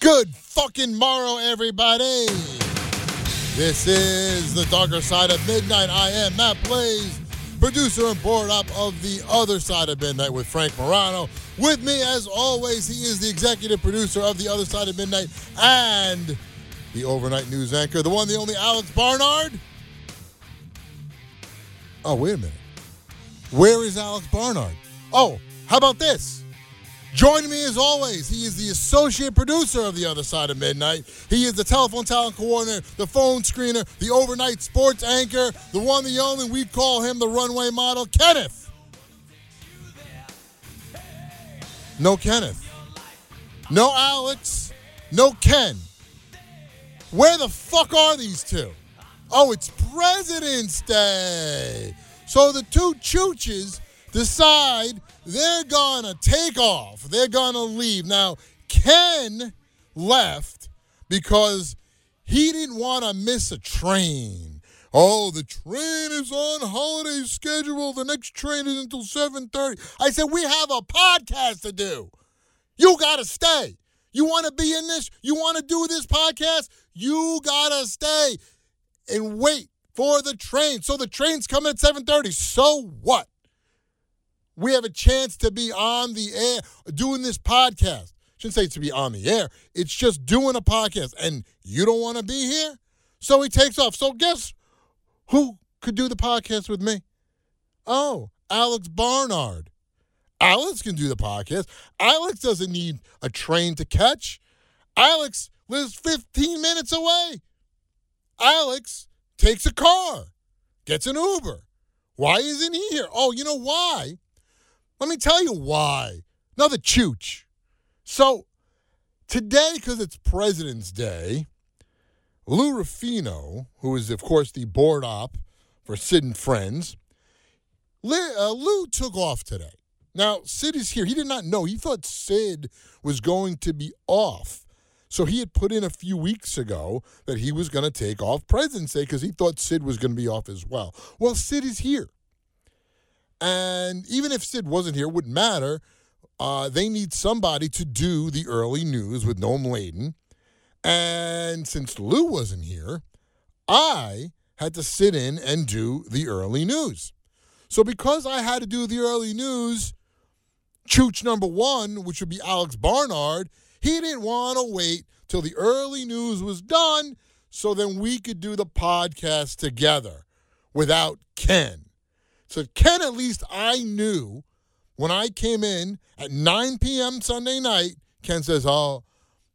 Good fucking morrow, everybody. This is the darker side of midnight. I am Matt Blaze, producer and board op of the other side of midnight with Frank Morano. With me, as always, he is the executive producer of the other side of midnight and the overnight news anchor, the one, the only Alex Barnard. Oh, wait a minute. Where is Alex Barnard? Oh, how about this? Joining me as always, he is the associate producer of The Other Side of Midnight. He is the telephone talent coordinator, the phone screener, the overnight sports anchor, the one, the only, we call him the runway model, Kenneth. No Kenneth. No Alex. No Ken. Where the fuck are these two? Oh, it's President's Day. So the two chooches decide they're gonna take off. They're gonna leave. Now, Ken left because he didn't want to miss a train. Oh, the train is on holiday schedule. The next train is until 7:30. I said, "We have a podcast to do. You got to stay. You want to be in this? You want to do this podcast? You got to stay and wait for the train. So the train's coming at 7:30. So what? We have a chance to be on the air doing this podcast. Shouldn't say to be on the air. It's just doing a podcast, and you don't want to be here, so he takes off. So guess who could do the podcast with me? Oh, Alex Barnard. Alex can do the podcast. Alex doesn't need a train to catch. Alex lives 15 minutes away. Alex takes a car, gets an Uber. Why isn't he here? Oh, you know why? Let me tell you why. Another chooch. So today, because it's President's Day, Lou Rufino, who is, of course, the board op for Sid and Friends, uh, Lou took off today. Now, Sid is here. He did not know. He thought Sid was going to be off. So he had put in a few weeks ago that he was going to take off President's Day because he thought Sid was going to be off as well. Well, Sid is here. And even if Sid wasn't here, it wouldn't matter. Uh, they need somebody to do the early news with Noam Laden. And since Lou wasn't here, I had to sit in and do the early news. So because I had to do the early news, Chooch number one, which would be Alex Barnard, he didn't want to wait till the early news was done so then we could do the podcast together without Ken. So Ken, at least I knew when I came in at 9 p.m. Sunday night, Ken says, "Oh,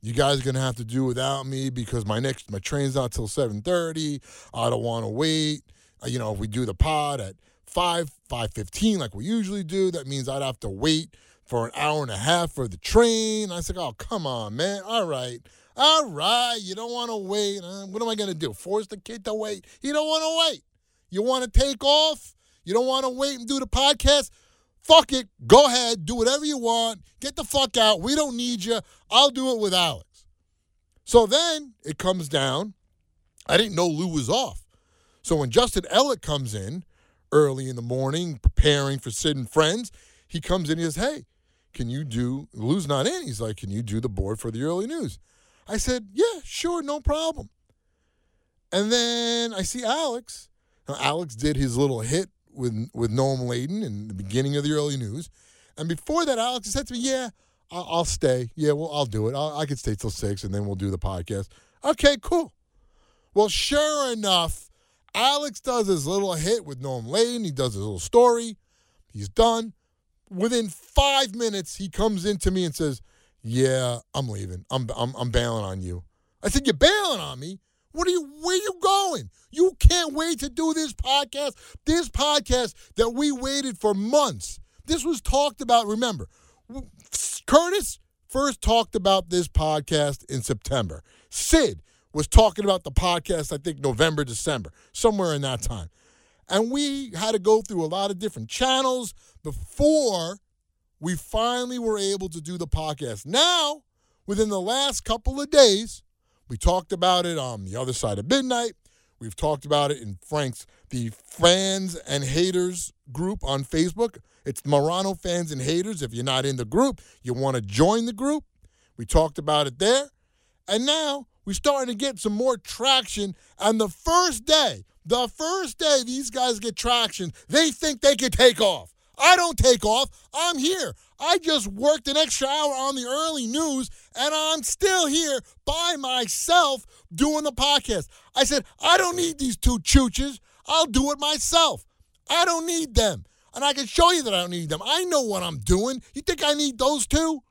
you guys are gonna have to do without me because my next my train's not till 7:30. I don't want to wait. Uh, you know, if we do the pod at 5 5:15 like we usually do, that means I'd have to wait for an hour and a half for the train." I said, "Oh, come on, man. All right." All right, you don't want to wait. Uh, what am I going to do? Force the kid to wait? He don't want to wait. You want to take off? You don't want to wait and do the podcast? Fuck it. Go ahead. Do whatever you want. Get the fuck out. We don't need you. I'll do it with Alex. So then it comes down. I didn't know Lou was off. So when Justin Ellick comes in early in the morning, preparing for Sid and Friends, he comes in. He says, Hey, can you do, Lou's not in. He's like, Can you do the board for the early news? I said, Yeah, sure, no problem. And then I see Alex. Now, Alex did his little hit with with Noam Laden in the beginning of the early news, and before that, Alex said to me, "Yeah, I'll, I'll stay. Yeah, well, I'll do it. I'll, I can stay till six, and then we'll do the podcast." Okay, cool. Well, sure enough, Alex does his little hit with Noam Laden. He does his little story. He's done. within five minutes, he comes into me and says, "Yeah, I'm leaving. I'm I'm, I'm bailing on you." I said, "You're bailing on me? What are you? Where are you going? You can't wait to do this podcast. This podcast that we waited for months. This was talked about. Remember, Curtis first talked about this podcast in September. Sid was talking about the podcast, I think November, December, somewhere in that time. And we had to go through a lot of different channels before we finally were able to do the podcast. Now, within the last couple of days, we talked about it on the other side of midnight. We've talked about it in Frank's, the fans and haters group on Facebook. It's Morano fans and haters. If you're not in the group, you want to join the group. We talked about it there. And now we're starting to get some more traction. And the first day, the first day these guys get traction, they think they can take off. I don't take off. I'm here. I just worked an extra hour on the early news and I'm still here by myself doing the podcast. I said, I don't need these two chooches. I'll do it myself. I don't need them. And I can show you that I don't need them. I know what I'm doing. You think I need those two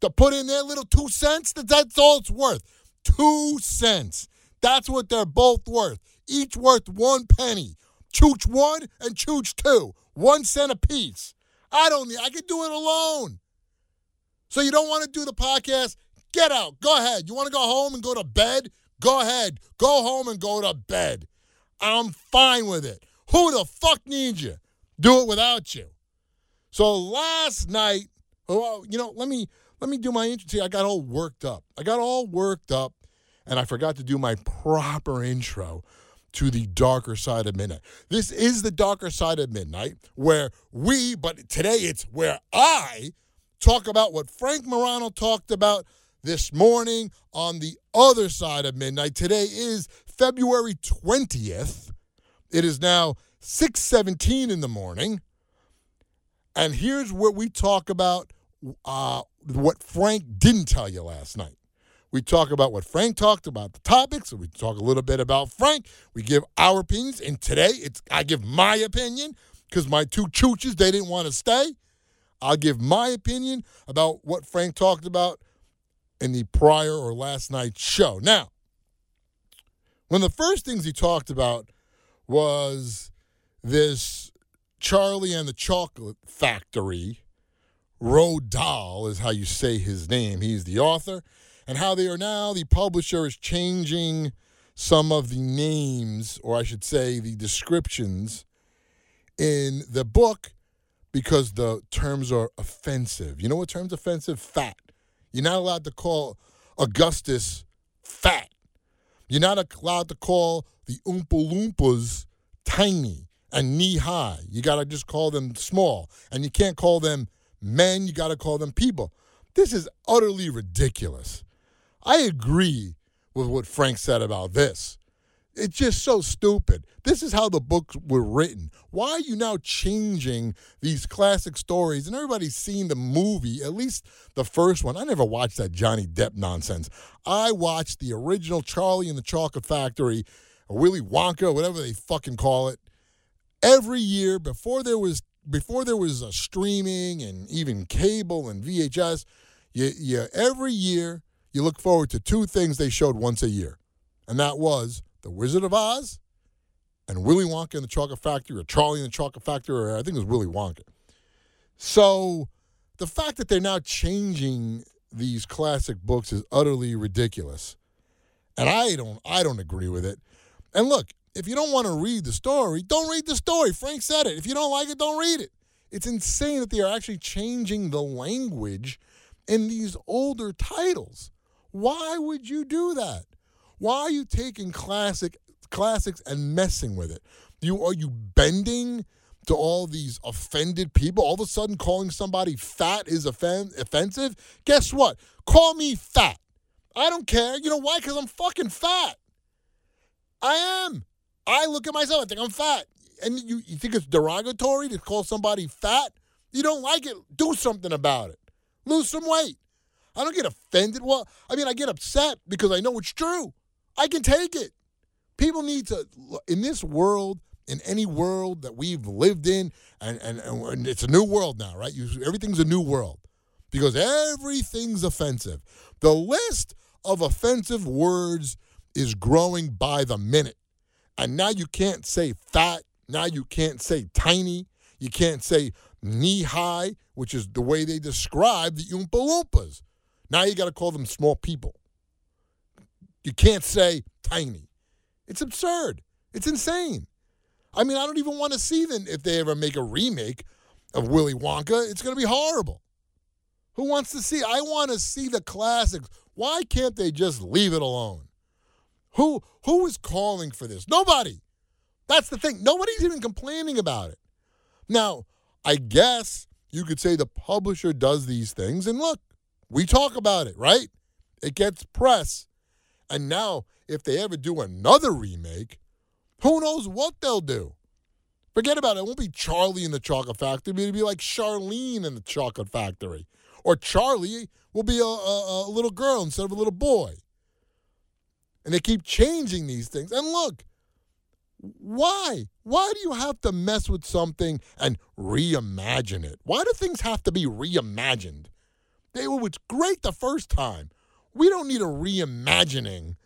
to put in their little two cents? That's all it's worth. Two cents. That's what they're both worth. Each worth one penny. Chooch one and Chooch two. One cent apiece. I don't need, I can do it alone. So you don't want to do the podcast? Get out. Go ahead. You want to go home and go to bed? Go ahead. Go home and go to bed. I'm fine with it. Who the fuck needs you? Do it without you. So last night, oh, you know, let me let me do my intro. See, I got all worked up. I got all worked up, and I forgot to do my proper intro to the darker side of midnight. This is the darker side of midnight where we, but today it's where I talk about what Frank Morano talked about this morning on the other side of midnight. Today is February 20th. It is now 6:17 in the morning. And here's what we talk about uh, what Frank didn't tell you last night. We talk about what Frank talked about, the topics. We talk a little bit about Frank. We give our opinions. And today, it's I give my opinion because my two chooches, they didn't want to stay. I'll give my opinion about what Frank talked about in the prior or last night's show. Now, one of the first things he talked about was this Charlie and the Chocolate Factory. Roald Dahl is how you say his name. He's the author and how they are now, the publisher is changing some of the names, or I should say, the descriptions in the book because the terms are offensive. You know what terms offensive? Fat. You're not allowed to call Augustus fat. You're not allowed to call the Oompa Loompas tiny and knee high. You got to just call them small. And you can't call them men, you got to call them people. This is utterly ridiculous. I agree with what Frank said about this. It's just so stupid. This is how the books were written. Why are you now changing these classic stories? And everybody's seen the movie, at least the first one. I never watched that Johnny Depp nonsense. I watched the original Charlie and the Chocolate Factory, or Willy Wonka, whatever they fucking call it, every year before there was before there was streaming and even cable and VHS. You, you every year you look forward to two things they showed once a year, and that was The Wizard of Oz and Willy Wonka and the Chocolate Factory, or Charlie and the Chocolate Factory, or I think it was Willy Wonka. So the fact that they're now changing these classic books is utterly ridiculous. And I don't I don't agree with it. And look, if you don't want to read the story, don't read the story. Frank said it. If you don't like it, don't read it. It's insane that they are actually changing the language in these older titles. Why would you do that? Why are you taking classic classics and messing with it? You are you bending to all these offended people? All of a sudden, calling somebody fat is offen- offensive? Guess what? Call me fat. I don't care. You know why? Because I'm fucking fat. I am. I look at myself. I think I'm fat. And you, you think it's derogatory to call somebody fat? You don't like it? Do something about it. Lose some weight. I don't get offended. Well, I mean, I get upset because I know it's true. I can take it. People need to, in this world, in any world that we've lived in, and, and, and it's a new world now, right? You, everything's a new world because everything's offensive. The list of offensive words is growing by the minute. And now you can't say fat. Now you can't say tiny. You can't say knee high, which is the way they describe the Oompa Loompas. Now you got to call them small people. You can't say tiny. It's absurd. It's insane. I mean, I don't even want to see them if they ever make a remake of Willy Wonka. It's going to be horrible. Who wants to see? I want to see the classics. Why can't they just leave it alone? Who who is calling for this? Nobody. That's the thing. Nobody's even complaining about it. Now, I guess you could say the publisher does these things and look, we talk about it, right? It gets press. And now if they ever do another remake, who knows what they'll do? Forget about it. It won't be Charlie in the Chocolate Factory. It'll be like Charlene in the Chocolate Factory. Or Charlie will be a, a, a little girl instead of a little boy. And they keep changing these things. And look, why? Why do you have to mess with something and reimagine it? Why do things have to be reimagined? They were great the first time. We don't need a reimagining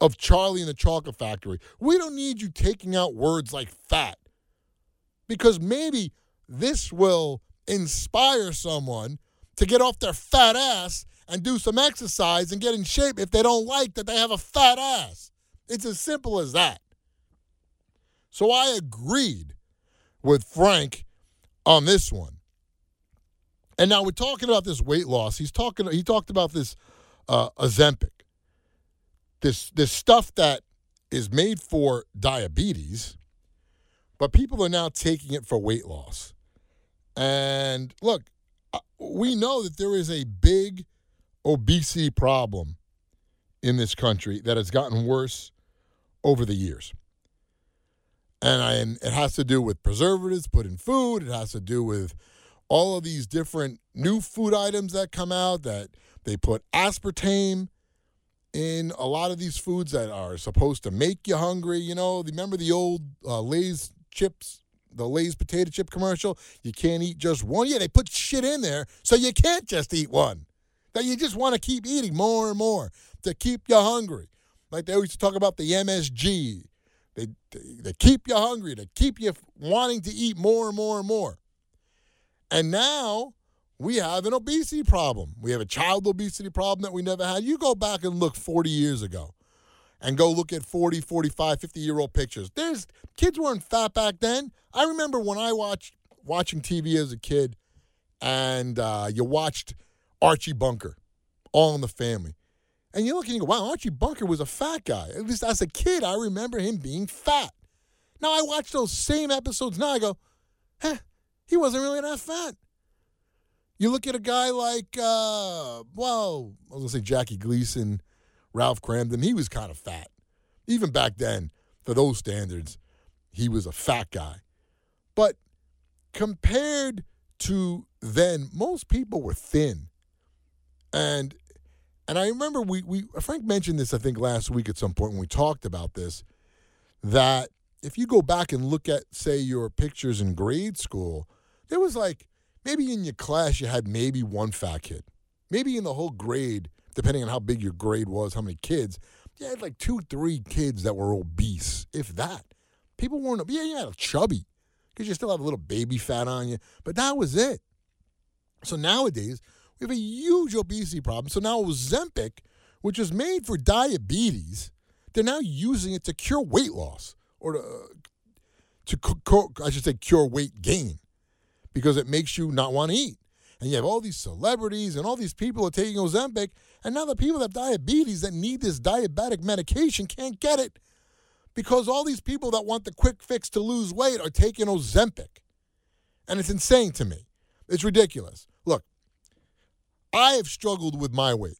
of Charlie and the Chocolate Factory. We don't need you taking out words like fat. Because maybe this will inspire someone to get off their fat ass and do some exercise and get in shape if they don't like that they have a fat ass. It's as simple as that. So I agreed with Frank on this one. And now we're talking about this weight loss. He's talking. He talked about this uh, Ozempic, this this stuff that is made for diabetes, but people are now taking it for weight loss. And look, uh, we know that there is a big obesity problem in this country that has gotten worse over the years. And, I, and it has to do with preservatives put in food. It has to do with all of these different new food items that come out that they put aspartame in a lot of these foods that are supposed to make you hungry. You know, remember the old uh, Lay's chips, the Lay's potato chip commercial? You can't eat just one. Yeah, they put shit in there so you can't just eat one that you just want to keep eating more and more to keep you hungry. Like they always talk about the MSG. They, they, they keep you hungry, to keep you wanting to eat more and more and more. And now we have an obesity problem. We have a child obesity problem that we never had. You go back and look 40 years ago and go look at 40, 45, 50 year old pictures. There's kids weren't fat back then. I remember when I watched watching TV as a kid and uh, you watched Archie Bunker, All in the Family. And you look and you go, wow, Archie Bunker was a fat guy. At least as a kid, I remember him being fat. Now I watch those same episodes now, I go, huh, he wasn't really that fat. You look at a guy like, uh, well, I was going to say Jackie Gleason, Ralph Kramden, he was kind of fat. Even back then, for those standards, he was a fat guy. But compared to then, most people were thin. And and I remember we we Frank mentioned this I think last week at some point when we talked about this that if you go back and look at say your pictures in grade school, there was like maybe in your class you had maybe one fat kid. Maybe in the whole grade, depending on how big your grade was, how many kids, you had like two, three kids that were obese, if that. People weren't, yeah, you had a chubby because you still have a little baby fat on you, but that was it. So nowadays, we have a huge obesity problem. So now Ozempic, which is made for diabetes, they're now using it to cure weight loss or to, uh, to I should say cure weight gain because it makes you not want to eat. And you have all these celebrities and all these people are taking Ozempic, and now the people that have diabetes that need this diabetic medication can't get it because all these people that want the quick fix to lose weight are taking Ozempic. And it's insane to me. It's ridiculous. Look, I have struggled with my weight.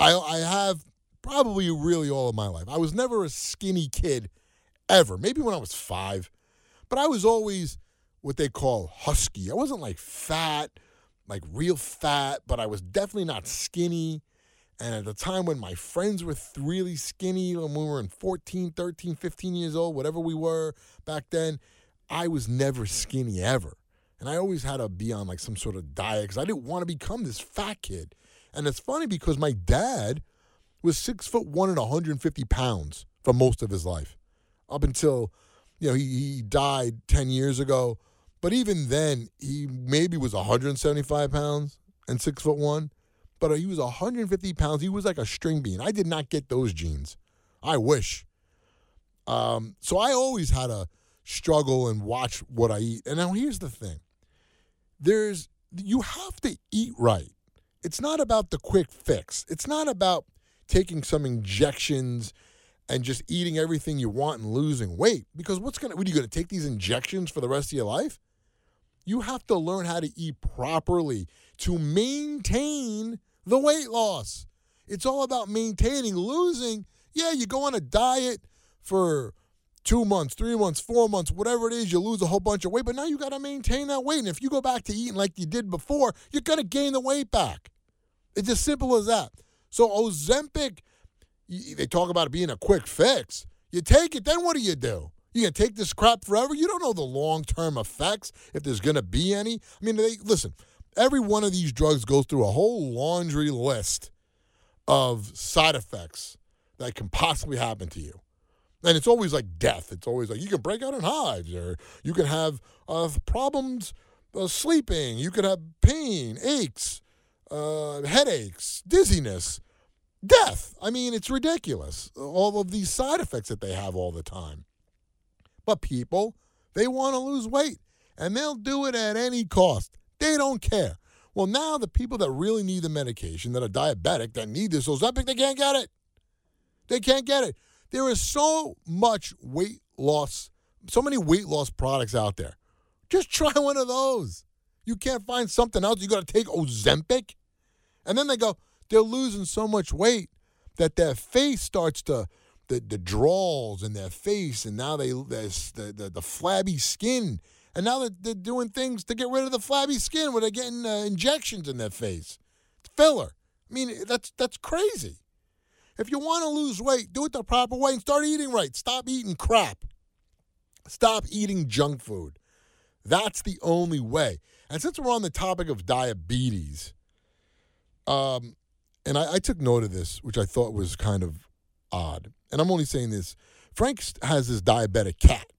I, I have probably really all of my life. I was never a skinny kid ever. Maybe when I was five, but I was always what they call husky. I wasn't like fat, like real fat, but I was definitely not skinny. And at the time when my friends were really skinny, when we were in 14, 13, 15 years old, whatever we were back then, I was never skinny ever. And I always had to be on like some sort of diet because I didn't want to become this fat kid. And it's funny because my dad was six foot one and 150 pounds for most of his life up until, you know, he, he died 10 years ago. But even then, he maybe was 175 pounds and six foot one but he was 150 pounds. He was like a string bean. I did not get those genes. I wish. Um, so I always had to struggle and watch what I eat. And now here's the thing: there's you have to eat right. It's not about the quick fix. It's not about taking some injections and just eating everything you want and losing weight. Because what's gonna what are you gonna take these injections for the rest of your life? You have to learn how to eat properly to maintain the weight loss. It's all about maintaining. Losing, yeah, you go on a diet for two months, three months, four months, whatever it is, you lose a whole bunch of weight, but now you got to maintain that weight. And if you go back to eating like you did before, you're going to gain the weight back. It's as simple as that. So, Ozempic, they talk about it being a quick fix. You take it, then what do you do? You gonna take this crap forever? You don't know the long term effects if there's gonna be any. I mean, they listen. Every one of these drugs goes through a whole laundry list of side effects that can possibly happen to you. And it's always like death. It's always like you can break out in hives, or you can have uh, problems uh, sleeping. You can have pain, aches, uh, headaches, dizziness, death. I mean, it's ridiculous. All of these side effects that they have all the time. But people, they want to lose weight and they'll do it at any cost. They don't care. Well, now the people that really need the medication, that are diabetic, that need this Ozempic, they can't get it. They can't get it. There is so much weight loss, so many weight loss products out there. Just try one of those. You can't find something else. You got to take Ozempic. And then they go, they're losing so much weight that their face starts to the the drawls in their face, and now they the the, the flabby skin, and now they're, they're doing things to get rid of the flabby skin where they're getting uh, injections in their face, it's filler. I mean, that's that's crazy. If you want to lose weight, do it the proper way and start eating right. Stop eating crap. Stop eating junk food. That's the only way. And since we're on the topic of diabetes, um, and I, I took note of this, which I thought was kind of odd and I'm only saying this Frank has this diabetic cat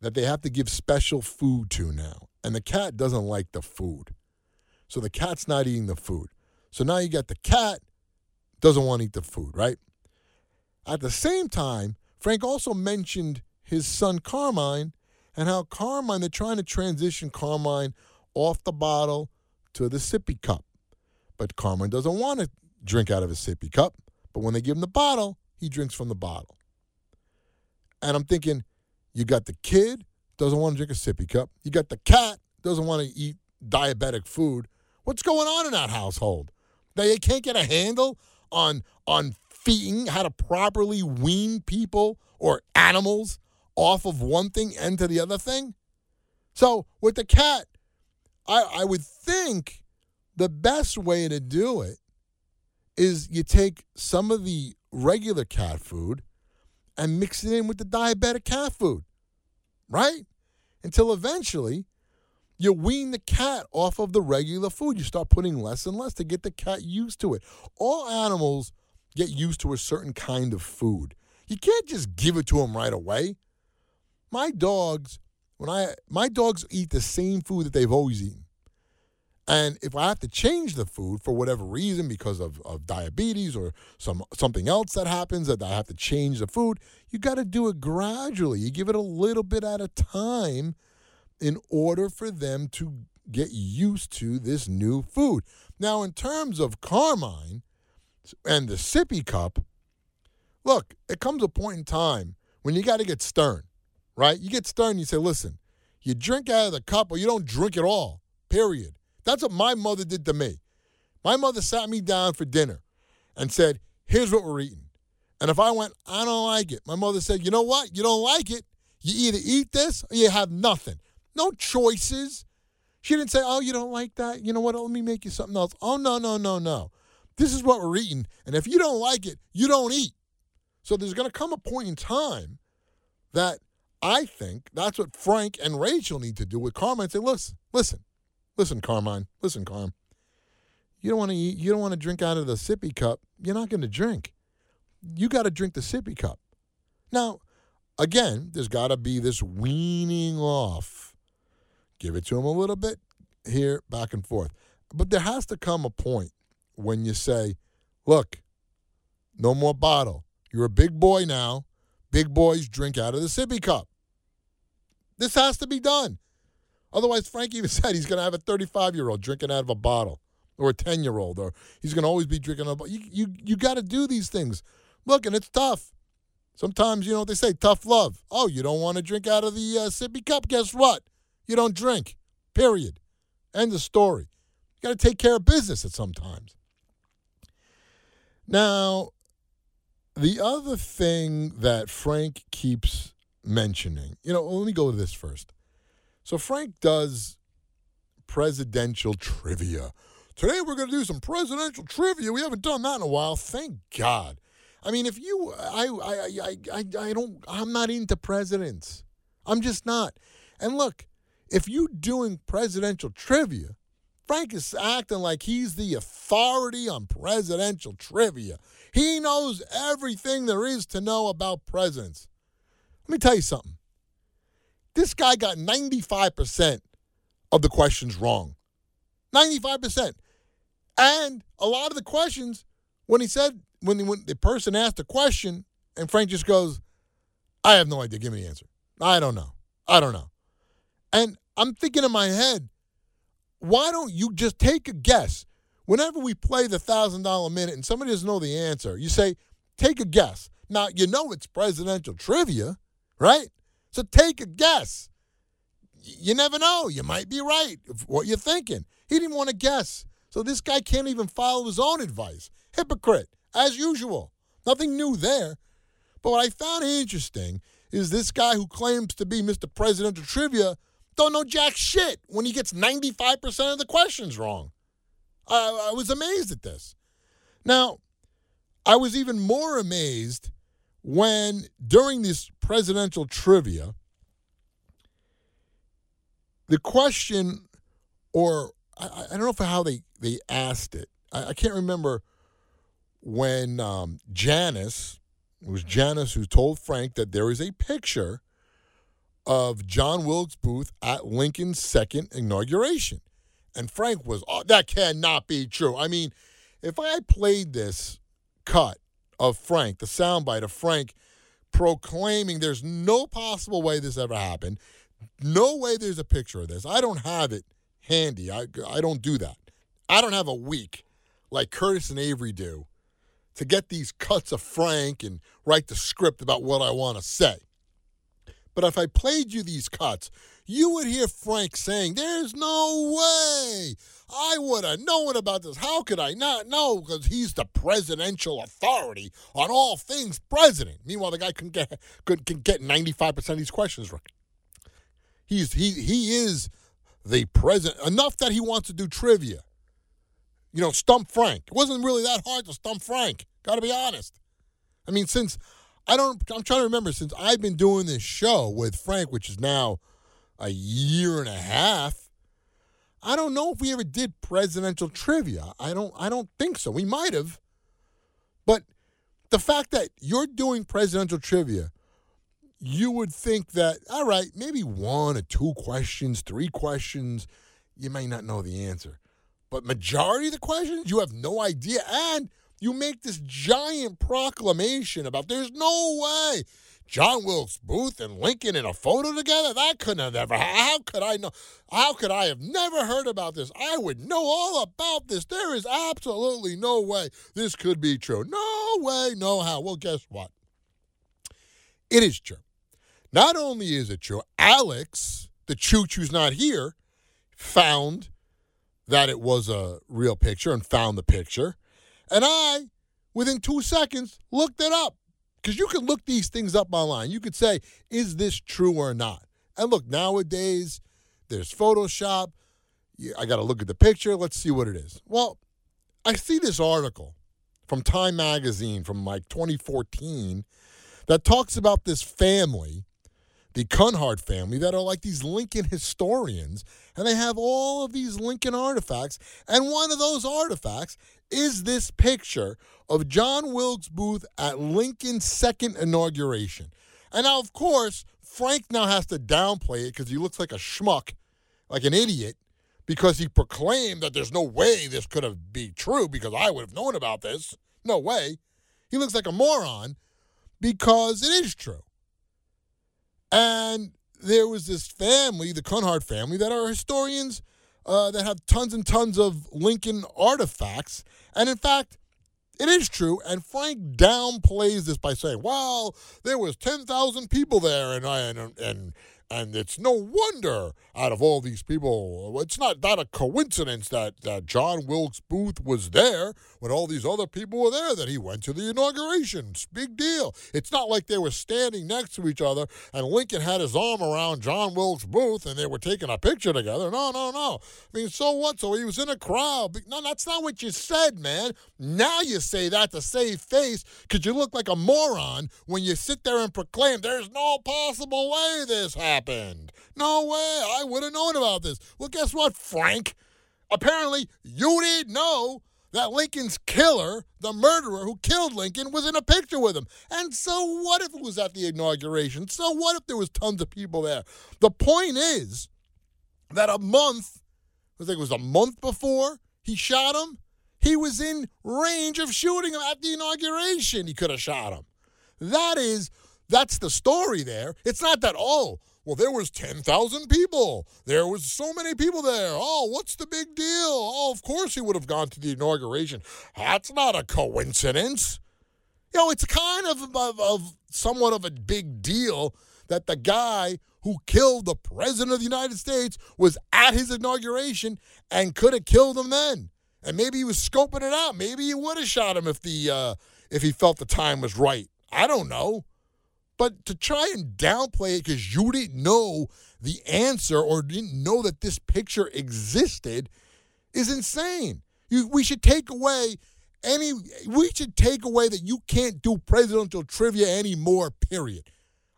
that they have to give special food to now. And the cat doesn't like the food. So the cat's not eating the food. So now you got the cat doesn't want to eat the food, right? At the same time, Frank also mentioned his son Carmine and how Carmine, they're trying to transition Carmine off the bottle to the sippy cup. But Carmine doesn't want to drink out of a sippy cup. But when they give him the bottle, he drinks from the bottle. And I'm thinking, you got the kid, doesn't want to drink a sippy cup. You got the cat, doesn't want to eat diabetic food. What's going on in that household? They can't get a handle on on feeding, how to properly wean people or animals off of one thing and to the other thing. So with the cat, I, I would think the best way to do it is you take some of the regular cat food and mix it in with the diabetic cat food, right? Until eventually you wean the cat off of the regular food. You start putting less and less to get the cat used to it. All animals get used to a certain kind of food. You can't just give it to them right away. My dogs, when I my dogs eat the same food that they've always eaten. And if I have to change the food for whatever reason, because of, of diabetes or some something else that happens that I have to change the food, you got to do it gradually. You give it a little bit at a time in order for them to get used to this new food. Now, in terms of Carmine and the sippy cup, look, it comes a point in time when you got to get stern, right? You get stern, you say, listen, you drink out of the cup or you don't drink at all, period. That's what my mother did to me. My mother sat me down for dinner and said, Here's what we're eating. And if I went, I don't like it, my mother said, You know what? You don't like it. You either eat this or you have nothing. No choices. She didn't say, Oh, you don't like that? You know what? Let me make you something else. Oh, no, no, no, no. This is what we're eating. And if you don't like it, you don't eat. So there's going to come a point in time that I think that's what Frank and Rachel need to do with Carmine. Say, listen, listen, listen, Carmine, listen, Carm. You don't want to eat. You don't want to drink out of the sippy cup. You're not going to drink. You got to drink the sippy cup. Now, again, there's got to be this weaning off. Give it to him a little bit here, back and forth. But there has to come a point when you say, look, no more bottle. You're a big boy now. Big boys drink out of the sippy cup. This has to be done. Otherwise, Frank even said he's going to have a 35 year old drinking out of a bottle or a 10 year old, or he's going to always be drinking a bottle. You, you, you got to do these things. Look, and it's tough. Sometimes, you know what they say, tough love. Oh, you don't want to drink out of the uh, sippy cup? Guess what? You don't drink. Period. End of story. You got to take care of business at sometimes. Now, the other thing that Frank keeps mentioning, you know, let me go to this first. So Frank does presidential trivia. Today we're going to do some presidential trivia. We haven't done that in a while. Thank God. I mean, if you, I, I, I, I, I don't, I'm not into presidents. I'm just not. And look, if you doing presidential trivia, Frank is acting like he's the authority on presidential trivia. He knows everything there is to know about presidents. Let me tell you something. This guy got 95% of the questions wrong. 95%. And a lot of the questions, when he said when the, when the person asked a question and Frank just goes, I have no idea. Give me the answer. I don't know. I don't know. And I'm thinking in my head, why don't you just take a guess? Whenever we play the $1,000 minute and somebody doesn't know the answer, you say, take a guess. Now, you know it's presidential trivia, right? So take a guess. You never know. You might be right. What you're thinking. He didn't want to guess. So this guy can't even follow his own advice. Hypocrite as usual. Nothing new there. But what I found interesting is this guy who claims to be Mr. President of Trivia don't know jack shit when he gets 95% of the questions wrong. I, I was amazed at this. Now, I was even more amazed when during this presidential trivia, the question, or I, I don't know how they, they asked it. I, I can't remember when um, Janice, it was Janice who told Frank that there is a picture of John Wilkes Booth at Lincoln's second inauguration. And Frank was, oh, that cannot be true. I mean, if I played this cut of Frank, the soundbite of Frank proclaiming there's no possible way this ever happened, no way there's a picture of this. I don't have it handy. I, I don't do that. I don't have a week like Curtis and Avery do to get these cuts of Frank and write the script about what I want to say. But if I played you these cuts, you would hear Frank saying, There's no way I would have known about this. How could I not know? Because he's the presidential authority on all things president. Meanwhile, the guy can get, could, can get 95% of these questions right. He's, he, he is the president, enough that he wants to do trivia you know, stump Frank. It wasn't really that hard to stump Frank. Got to be honest. I mean, since I don't, I'm trying to remember since I've been doing this show with Frank, which is now a year and a half. I don't know if we ever did presidential trivia. I don't, I don't think so. We might have, but the fact that you're doing presidential trivia, you would think that all right, maybe one or two questions, three questions, you may not know the answer. But majority of the questions, you have no idea. And you make this giant proclamation about there's no way John Wilkes Booth and Lincoln in a photo together? That couldn't have ever How could I know? How could I have never heard about this? I would know all about this. There is absolutely no way this could be true. No way, no how. Well, guess what? It is true. Not only is it true, Alex, the choo choo's not here, found that it was a real picture and found the picture. And I, within two seconds, looked it up. Because you can look these things up online. You could say, is this true or not? And look, nowadays, there's Photoshop. I got to look at the picture. Let's see what it is. Well, I see this article from Time Magazine from like 2014 that talks about this family, the Kunhardt family, that are like these Lincoln historians, and they have all of these Lincoln artifacts. And one of those artifacts is this picture of John Wilkes Booth at Lincoln's second inauguration. And now, of course, Frank now has to downplay it because he looks like a schmuck, like an idiot, because he proclaimed that there's no way this could have be true because I would have known about this. No way. He looks like a moron because it is true. And there was this family, the Kunhardt family, that are historians uh, that have tons and tons of Lincoln artifacts. And in fact, it is true. And Frank downplays this by saying, well, there was 10,000 people there and, and, and and it's no wonder out of all these people, it's not, not a coincidence that, that John Wilkes Booth was there when all these other people were there, that he went to the inauguration. It's big deal. It's not like they were standing next to each other and Lincoln had his arm around John Wilkes Booth and they were taking a picture together. No, no, no. I mean, so what? So he was in a crowd. No, that's not what you said, man. Now you say that to save face because you look like a moron when you sit there and proclaim there's no possible way this happened. No way. I would have known about this. Well, guess what, Frank? Apparently, you didn't know that Lincoln's killer, the murderer who killed Lincoln, was in a picture with him. And so what if it was at the inauguration? So what if there was tons of people there? The point is that a month, I think it was a month before he shot him, he was in range of shooting him at the inauguration. He could have shot him. That is, that's the story there. It's not that, oh, well, there was 10,000 people. There was so many people there. Oh, what's the big deal? Oh, of course he would have gone to the inauguration. That's not a coincidence. You know, it's kind of, of, of somewhat of a big deal that the guy who killed the president of the United States was at his inauguration and could have killed him then. And maybe he was scoping it out. Maybe he would have shot him if the uh, if he felt the time was right. I don't know. But to try and downplay it because you didn't know the answer or didn't know that this picture existed is insane. You, we should take away any. We should take away that you can't do presidential trivia anymore. Period.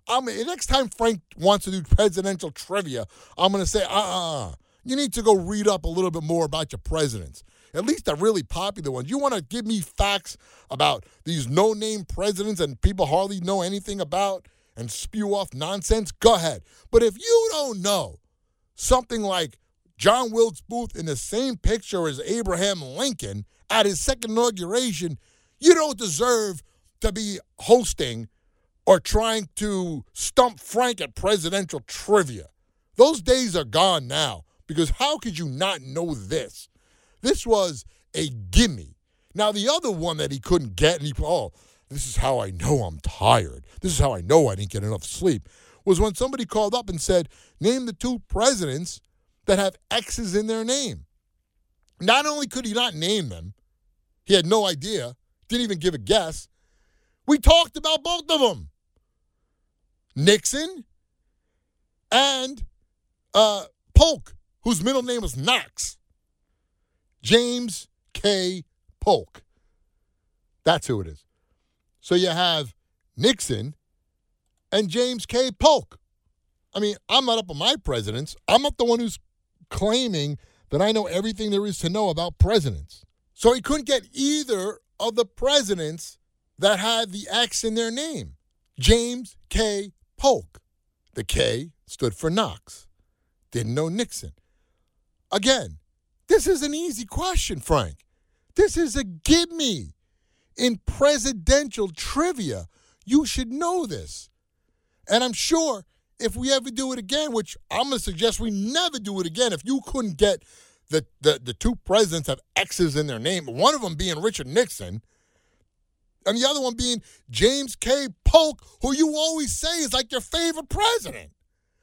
I mean, next time Frank wants to do presidential trivia, I'm going to say, uh uh-uh. uh You need to go read up a little bit more about your presidents at least the really popular ones. You want to give me facts about these no name presidents and people hardly know anything about and spew off nonsense? Go ahead. But if you don't know something like John Wilkes Booth in the same picture as Abraham Lincoln at his second inauguration, you don't deserve to be hosting or trying to stump Frank at presidential trivia. Those days are gone now because how could you not know this? This was a gimme. Now, the other one that he couldn't get, and he, oh, this is how I know I'm tired. This is how I know I didn't get enough sleep, was when somebody called up and said, name the two presidents that have X's in their name. Not only could he not name them, he had no idea, didn't even give a guess. We talked about both of them Nixon and uh, Polk, whose middle name was Knox. James K. Polk. That's who it is. So you have Nixon and James K. Polk. I mean, I'm not up on my presidents. I'm not the one who's claiming that I know everything there is to know about presidents. So he couldn't get either of the presidents that had the X in their name. James K. Polk. The K stood for Knox. Didn't know Nixon. Again, this is an easy question, Frank. This is a gimme. In presidential trivia, you should know this. And I'm sure if we ever do it again, which I'm going to suggest we never do it again, if you couldn't get the, the, the two presidents have X's in their name, one of them being Richard Nixon, and the other one being James K. Polk, who you always say is like your favorite president.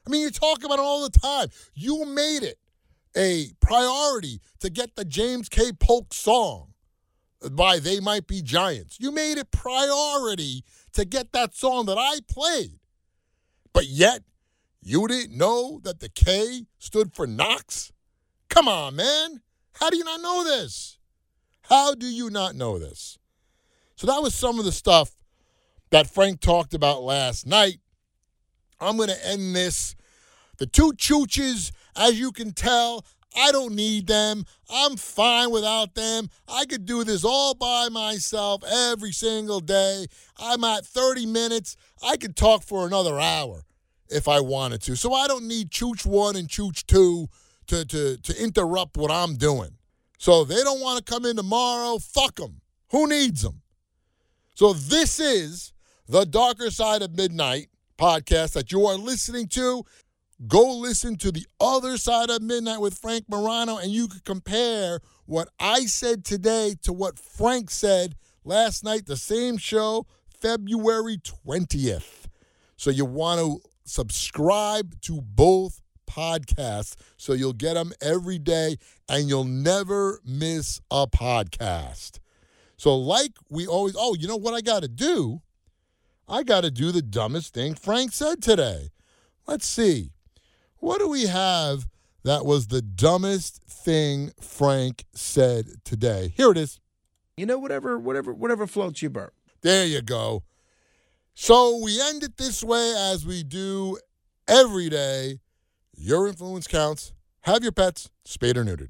I mean, you talk about it all the time. You made it a priority to get the James K. Polk song uh, by They Might Be Giants. You made it priority to get that song that I played. But yet, you didn't know that the K stood for Knox? Come on, man. How do you not know this? How do you not know this? So that was some of the stuff that Frank talked about last night. I'm going to end this. The two chooches, as you can tell, I don't need them. I'm fine without them. I could do this all by myself every single day. I'm at 30 minutes. I could talk for another hour if I wanted to. So I don't need Chooch 1 and Chooch 2 to, to, to interrupt what I'm doing. So they don't want to come in tomorrow, fuck them. Who needs them? So this is the Darker Side of Midnight podcast that you are listening to. Go listen to the other side of midnight with Frank Morano, and you can compare what I said today to what Frank said last night, the same show, February 20th. So you want to subscribe to both podcasts so you'll get them every day and you'll never miss a podcast. So, like we always, oh, you know what I got to do? I got to do the dumbest thing Frank said today. Let's see. What do we have that was the dumbest thing Frank said today? Here it is. You know, whatever, whatever, whatever floats your boat. There you go. So we end it this way as we do every day. Your influence counts. Have your pets spayed or neutered.